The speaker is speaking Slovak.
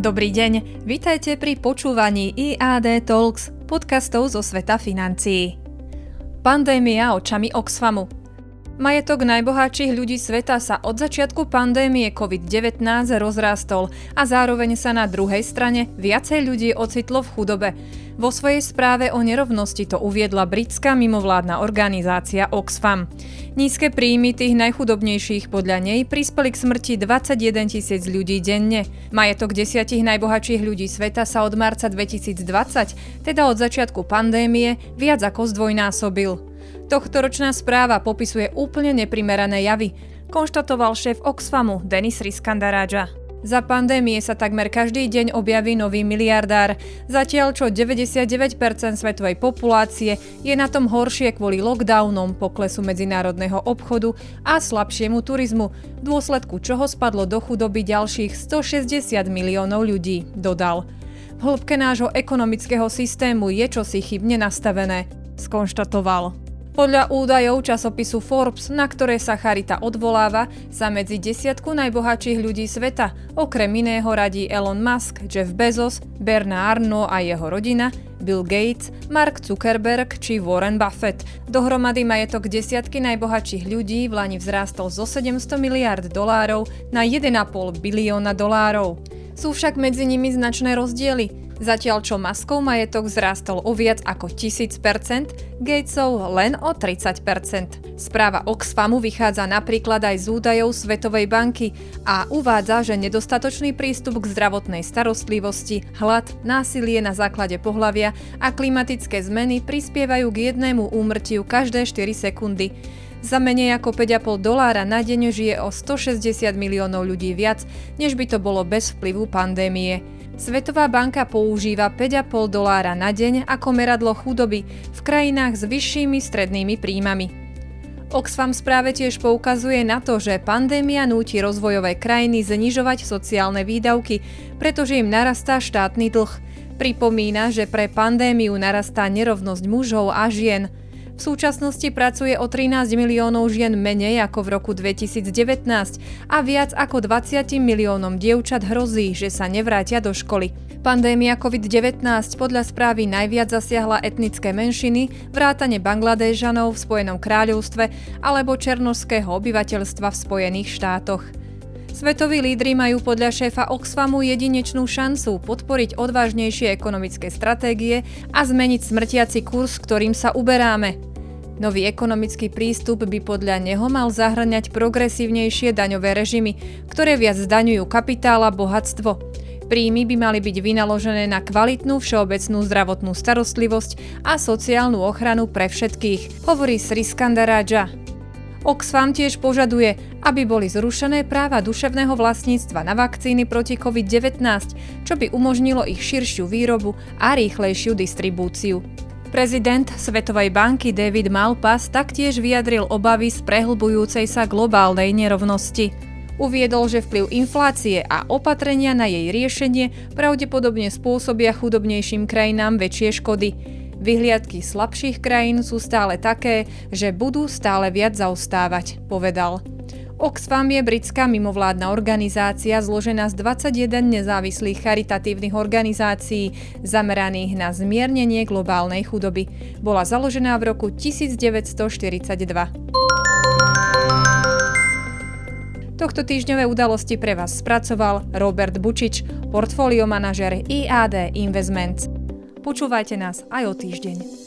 Dobrý deň, vitajte pri počúvaní IAD Talks, podcastov zo sveta financií. Pandémia očami Oxfamu – Majetok najbohatších ľudí sveta sa od začiatku pandémie COVID-19 rozrástol a zároveň sa na druhej strane viacej ľudí ocitlo v chudobe. Vo svojej správe o nerovnosti to uviedla britská mimovládna organizácia Oxfam. Nízke príjmy tých najchudobnejších podľa nej prispeli k smrti 21 tisíc ľudí denne. Majetok desiatich najbohatších ľudí sveta sa od marca 2020, teda od začiatku pandémie, viac ako zdvojnásobil. Tohtoročná správa popisuje úplne neprimerané javy, konštatoval šéf Oxfamu Denis Riskandaráža. Za pandémie sa takmer každý deň objaví nový miliardár, zatiaľ čo 99% svetovej populácie je na tom horšie kvôli lockdownom, poklesu medzinárodného obchodu a slabšiemu turizmu, v dôsledku čoho spadlo do chudoby ďalších 160 miliónov ľudí, dodal. V hĺbke nášho ekonomického systému je čosi chybne nastavené, skonštatoval. Podľa údajov časopisu Forbes, na ktoré sa Charita odvoláva, sa medzi desiatku najbohatších ľudí sveta okrem iného radí Elon Musk, Jeff Bezos, Bernard Arnault a jeho rodina, Bill Gates, Mark Zuckerberg či Warren Buffett. Dohromady majetok desiatky najbohatších ľudí v Lani vzrástol zo 700 miliard dolárov na 1,5 bilióna dolárov. Sú však medzi nimi značné rozdiely. Zatiaľ čo Maskov majetok zrástol o viac ako 1000%, Gatesov len o 30%. Správa Oxfamu vychádza napríklad aj z údajov Svetovej banky a uvádza, že nedostatočný prístup k zdravotnej starostlivosti, hlad, násilie na základe pohlavia a klimatické zmeny prispievajú k jednému úmrtiu každé 4 sekundy. Za menej ako 5,5 dolára na deň žije o 160 miliónov ľudí viac, než by to bolo bez vplyvu pandémie. Svetová banka používa 5,5 dolára na deň ako meradlo chudoby v krajinách s vyššími strednými príjmami. Oxfam správe tiež poukazuje na to, že pandémia núti rozvojové krajiny znižovať sociálne výdavky, pretože im narastá štátny dlh. Pripomína, že pre pandémiu narastá nerovnosť mužov a žien – v súčasnosti pracuje o 13 miliónov žien menej ako v roku 2019 a viac ako 20 miliónom dievčat hrozí, že sa nevrátia do školy. Pandémia COVID-19 podľa správy najviac zasiahla etnické menšiny, vrátane Bangladéžanov v Spojenom kráľovstve alebo černožského obyvateľstva v Spojených štátoch. Svetoví lídry majú podľa šéfa Oxfamu jedinečnú šancu podporiť odvážnejšie ekonomické stratégie a zmeniť smrtiaci kurz, ktorým sa uberáme. Nový ekonomický prístup by podľa neho mal zahrňať progresívnejšie daňové režimy, ktoré viac zdaňujú kapitál a bohatstvo. Príjmy by mali byť vynaložené na kvalitnú všeobecnú zdravotnú starostlivosť a sociálnu ochranu pre všetkých, hovorí Sriskandaradža. Oxfam tiež požaduje, aby boli zrušené práva duševného vlastníctva na vakcíny proti COVID-19, čo by umožnilo ich širšiu výrobu a rýchlejšiu distribúciu. Prezident Svetovej banky David Malpass taktiež vyjadril obavy z prehlbujúcej sa globálnej nerovnosti. Uviedol, že vplyv inflácie a opatrenia na jej riešenie pravdepodobne spôsobia chudobnejším krajinám väčšie škody. Vyhliadky slabších krajín sú stále také, že budú stále viac zaostávať, povedal. Oxfam je britská mimovládna organizácia zložená z 21 nezávislých charitatívnych organizácií zameraných na zmiernenie globálnej chudoby. Bola založená v roku 1942. Tohto týždňové udalosti pre vás spracoval Robert Bučič, portfólio manažer IAD Investments. Počúvajte nás aj o týždeň.